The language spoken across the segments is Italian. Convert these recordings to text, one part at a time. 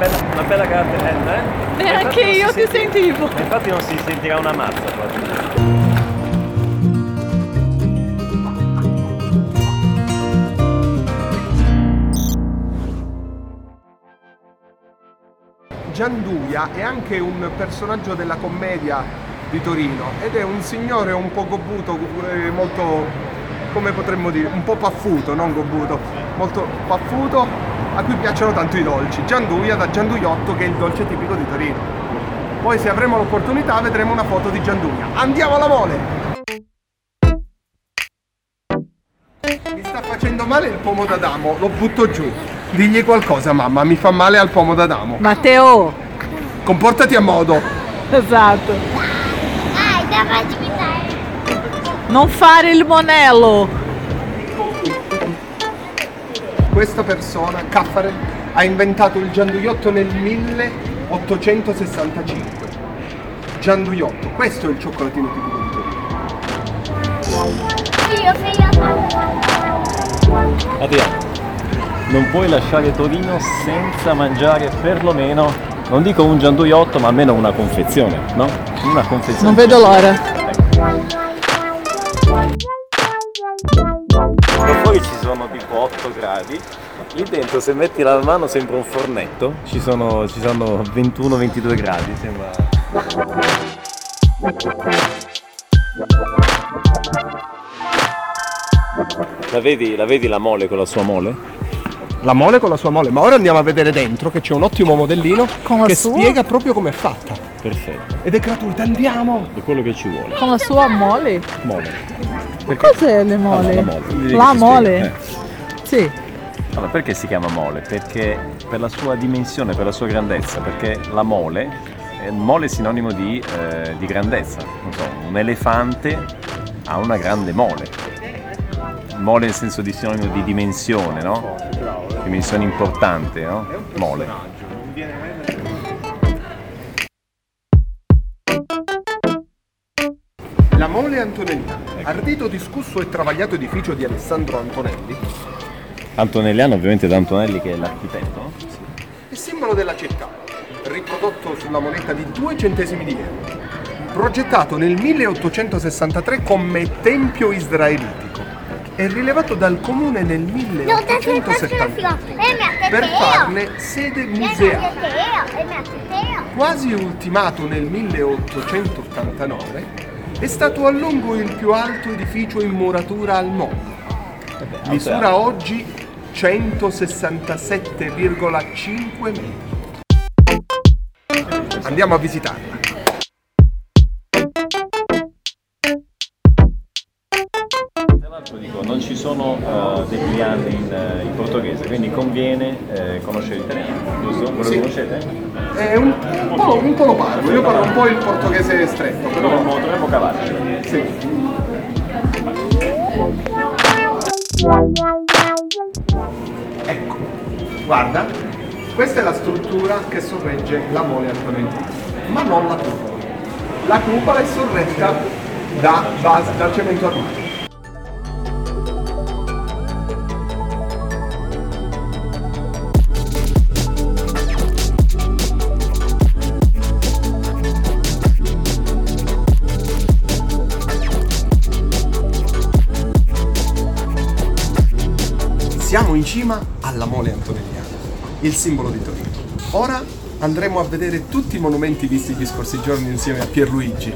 Bella, una bella caratterella, eh? E Infatti anche non si io ti senti- sentivo. Infatti non si sentirà una mazza proprio. Gianduia è anche un personaggio della commedia di Torino ed è un signore un po' gobbuto, eh, molto, come potremmo dire, un po' paffuto, non gobbuto, molto paffuto, a cui piacciono tanto i dolci. Gianduia da Gianduiotto che è il dolce tipico di Torino. Poi se avremo l'opportunità vedremo una foto di Gianduia. Andiamo alla mole! Mi sta facendo male il pomo d'Adamo, lo butto giù. Digli qualcosa mamma, mi fa male al pomo d'Adamo. Matteo. Comportati a modo. Esatto. Non fare il monello. Questa persona, Caffare, ha inventato il gianduiotto nel 1865. Gianduiotto, questo è il cioccolatino tipico di Torino. Adriano, non puoi lasciare Torino senza mangiare perlomeno, non dico un gianduiotto, ma almeno una confezione, no? Una confezione. Non vedo l'ora. Qua 100 gradi. Lì dentro se metti la mano sembra un fornetto, ci sono, ci sono 21-22 gradi, sembra... La vedi, la vedi la mole con la sua mole? la mole con la sua mole, ma ora andiamo a vedere dentro che c'è un ottimo modellino con che spiega proprio come è fatta. Perfetto. Ed è gratuita, andiamo! È quello che ci vuole. Con la sua mole? Mole. Perché? Cos'è le mole? Ah, no, la mole. La mole. Eh. Sì. Allora, perché si chiama mole? Perché per la sua dimensione, per la sua grandezza, perché la mole, mole è sinonimo di, eh, di grandezza. Non so, un elefante ha una grande mole. Mole nel senso di sinonimo di dimensione, no? Dimensione importante, no? Mole. La mole antonellina, ardito, discusso e travagliato edificio di Alessandro Antonelli, Antonelliano ovviamente da Antonelli che è l'architetto, no? è simbolo della città, riprodotto sulla moneta di 2 centesimi di euro, progettato nel 1863 come tempio israelitico e rilevato dal comune nel No, te sei faccio la 1870 figa. E mi ha per farne sede museale. Quasi ultimato nel 1889, è stato a lungo il più alto edificio in muratura al mondo. Misura oggi 167,5 metri. Andiamo a visitarla. Tra l'altro dico, non ci sono eh, degli anni in, eh, in portoghese, quindi conviene eh, conoscere l'italiano, giusto? Lo Sì. conoscete? È un, un po', un po' lo parlo, io parlo un po' il portoghese stretto, però Dovremmo, dovremmo cavarci. sì. Ecco, guarda, questa è la struttura che sorregge la mole antonellina, ma non la cupola. La cupola è sorretta da base, dal cemento armato. Alla mole antonelliana, il simbolo di Torino. Ora andremo a vedere tutti i monumenti visti gli scorsi giorni insieme a Pierluigi.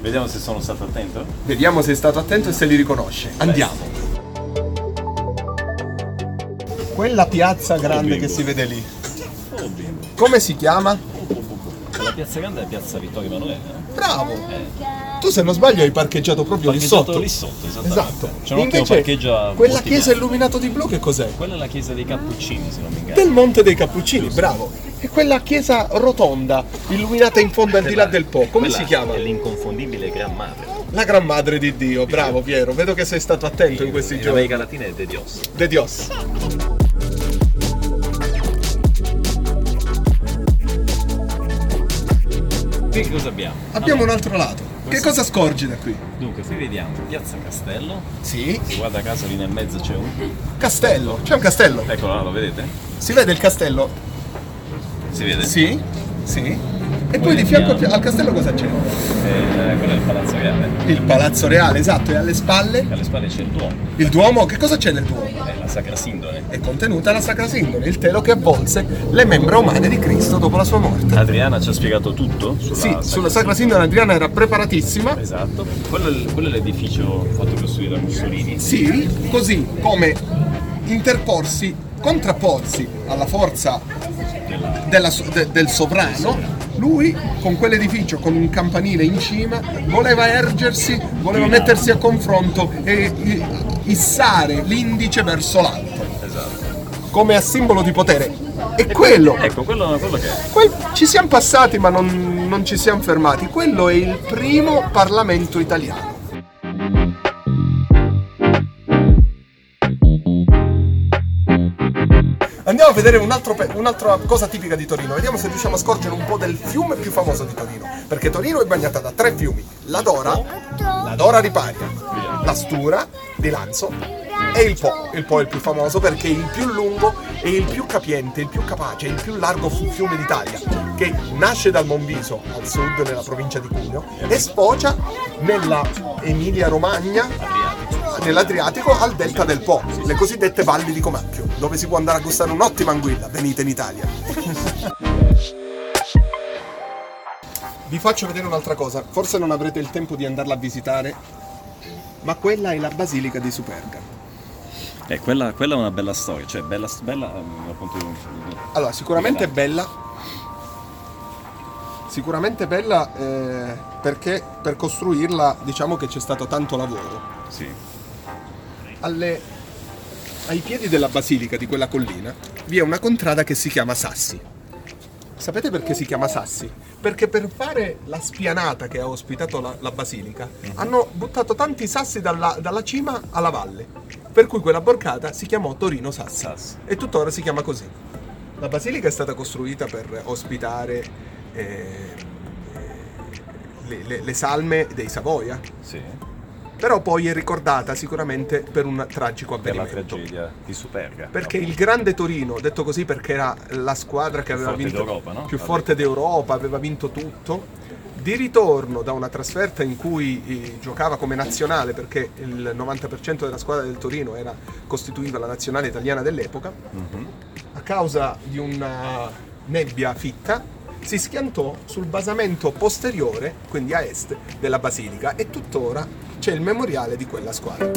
Vediamo se sono stato attento. Vediamo se è stato attento e se li riconosce. Andiamo. Quella piazza grande che si vede lì, come si chiama? La piazza grande è piazza Vittorio Emanuele, no? Bravo! Tu se non sbaglio hai parcheggiato proprio lì sotto. lì sotto, esattamente. Esatto. C'è un ottimo Invece, parcheggio quella chiesa illuminata di blu che cos'è? Quella è la chiesa dei Cappuccini, se non mi inganno. Del Monte dei Cappuccini, bravo. E quella chiesa rotonda, illuminata in fondo al di là del Po, come si chiama? È l'inconfondibile Gran Madre. La Gran Madre di Dio, bravo Piero, vedo che sei stato attento in questi In giorni. America Latina è De Dios. De Dios. Qui che cosa abbiamo? Abbiamo un altro lato. Che questo- cosa scorgi da qui? Dunque, qui vediamo Piazza Castello. Sì. Se guarda caso lì nel mezzo c'è un. Castello. C'è un castello. Eccolo là, lo vedete? Si vede il castello? Si vede? Sì, sì. E poi di fianco al castello cosa c'è? Eh, quello è il Palazzo Reale. Il Palazzo Reale, esatto, e alle spalle Alle spalle c'è il Duomo, il Duomo. Che cosa c'è nel Duomo? è la Sacra Sindone. È contenuta la Sacra Sindone, il telo che avvolse le membra umane di Cristo dopo la sua morte. Adriana ci ha spiegato tutto sulla Sì, sulla Sacra Sindone Adriana era preparatissima. Esatto. Quello è, il- quello è l'edificio fatto costruire da Mussolini. Sì, così come interporsi, contrapporsi alla forza della de- del sovrano, lui con quell'edificio, con un campanile in cima, voleva ergersi, voleva mettersi a confronto e issare l'indice verso l'alto, Esatto. come a simbolo di potere. E quello, Ecco, quello, quello che è. quel- ci siamo passati ma non, non ci siamo fermati, quello è il primo Parlamento italiano. Andiamo a vedere un'altra cosa tipica di Torino. Vediamo se riusciamo a scorgere un po' del fiume più famoso di Torino. Perché Torino è bagnata da tre fiumi: la Dora, la Dora Riparia, la Stura di Lanzo e il Po. Il Po è il più famoso perché è il più lungo e il più capiente, il più capace, il più largo fiume d'Italia. Che nasce dal Monviso al sud, nella provincia di Cuneo, e sfocia nella Emilia Romagna nell'Adriatico al delta del Po, le cosiddette valli di Comacchio, dove si può andare a gustare un'ottima anguilla. Venite in Italia. Vi faccio vedere un'altra cosa, forse non avrete il tempo di andarla a visitare, ma quella è la Basilica di Superga. Eh, quella, quella è una bella storia, cioè bella, bella dal punto di vista. Allora, sicuramente è bella. Sicuramente è bella eh, perché per costruirla diciamo che c'è stato tanto lavoro. Sì. Alle- ai piedi della basilica di quella collina vi è una contrada che si chiama Sassi. Sapete perché si chiama Sassi? Perché per fare la spianata che ha ospitato la, la basilica hanno buttato tanti sassi dalla, dalla cima alla valle. Per cui quella borgata si chiamò Torino Sassi. Sassi. E tuttora si chiama così. La basilica è stata costruita per ospitare eh, le, le- le salme dei Savoia. Sì. Però poi è ricordata sicuramente per un tragico Per la avvenimento. tragedia di Superga. Perché il grande Torino, detto così perché era la squadra che Più aveva vinto d'Europa, no? più forte d'Europa, aveva vinto tutto. Di ritorno da una trasferta in cui eh, giocava come nazionale, perché il 90% della squadra del Torino era, costituiva la nazionale italiana dell'epoca, Mhm. a causa di una nebbia fitta, si schiantò sul basamento posteriore, quindi a est, della basilica e tuttora c'è il memoriale di quella squadra.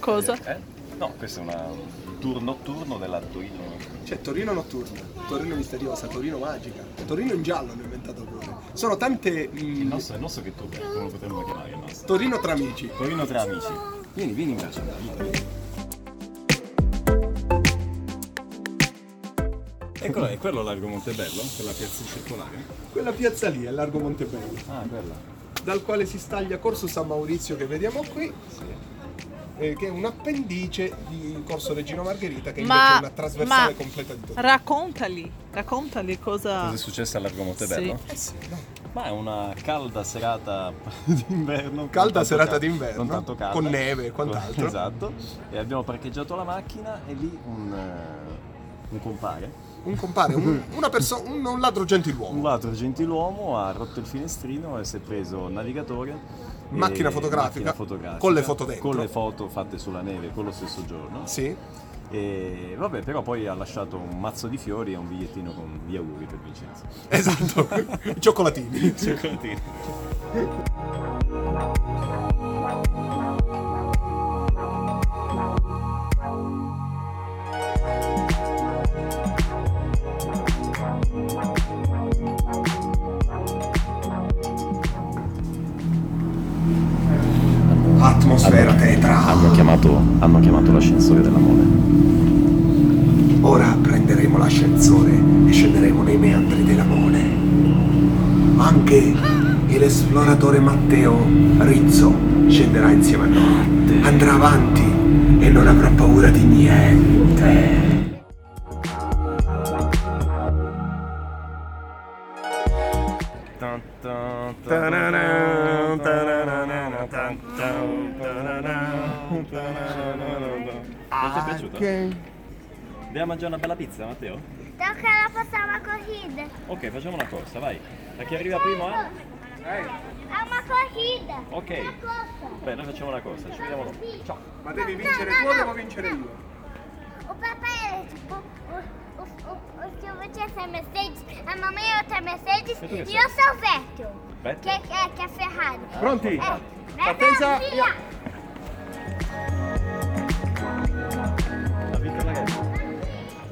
Cosa? Eh? No, questo è una- tour notturno della Torino. C'è Torino notturna, Torino misteriosa, Torino magica, Torino in giallo hanno inventato pure. Sono tante... Il mm, nostro, il nostro che è, come lo potremmo chiamare il nostro? Torino tra amici. Torino tra amici. Vieni, vieni in braccio. Eccolo, è quello Largo Montebello? Quella piazza circolare? Quella piazza lì è Largo Montebello, Ah, quella. dal quale si staglia Corso San Maurizio che vediamo qui, eh, che è un appendice di Corso Regino Margherita, che invece è una trasversale completa di Torino. raccontali, raccontali cosa... Cosa è successo a Largo Montebello? Eh sì, no. Ma è una calda serata d'inverno. Calda serata cal- d'inverno, non tanto calda. con neve e quant'altro. Esatto. E abbiamo parcheggiato la macchina e lì un, eh, un compare, Un compare, un, una persona, un, un ladro un gentiluomo. ladro gentiluomo, ha rotto il finestrino e si è preso il navigatore. Macchina fotografica, macchina fotografica, con le foto dentro. Con le foto fatte sulla neve quello stesso giorno. Sì. E vabbè, però poi ha lasciato un mazzo di fiori e un bigliettino con gli auguri per Vincenzo. Esatto, cioccolatini. Cioccolatini. Atmosfera tetra. Hanno chiamato, hanno chiamato l'ascensore della mole. Ora prenderemo l'ascensore e scenderemo nei meandri della mole. Anche l'esploratore Matteo Rizzo scenderà insieme a noi. Andrà avanti e non avrà paura di niente. Tan, è piaciuto? Andiamo a mangiare una bella pizza, Matteo? Tocca la passare una corrida. Ok, facciamo una corsa, vai. Da chi arriva primo a? È una corrida. Ok. Una corsa. Beh, noi facciamo una corsa, ci vediamo dopo. Ciao. Ma devi vincere tu o devo vincere io? O papai é tipo. O, o Silvio tinha essa Mercedes, a mamãe é outra Mercedes E e eu sou o Vettel. Vettel? Que, é, que é Ferrari. Pronti? É. Partenza, Via.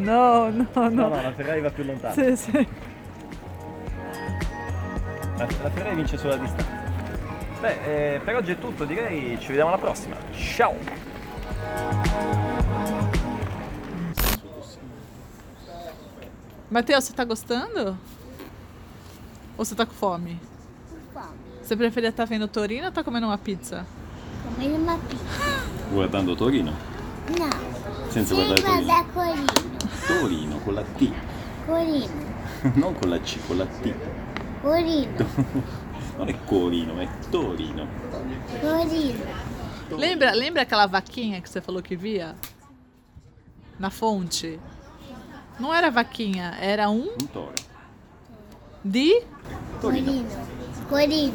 No, no, No, no. no, la Ferrari va più lontano. Sì, sì. La, la Ferrari vince sulla distanza. Beh, eh, per oggi è tutto, direi ci vediamo alla prossima. Ciao! Matheus, você tá gostando? Ou você tá com fome? Fome. Você preferia estar vendo Torino ou tá comendo uma pizza? Comendo uma pizza. Guardando Torino? Não. Senza guardare Torino. da Corino. Torino con la T, Corino. non con la C, con la T. Corino. Non è Corino, è Torino. Corino. Lembra, lembra aquela vaquinha que você falou que via? Na fonte? Não era vaquinha, era um Un toro. di Torino. Corino. Corino.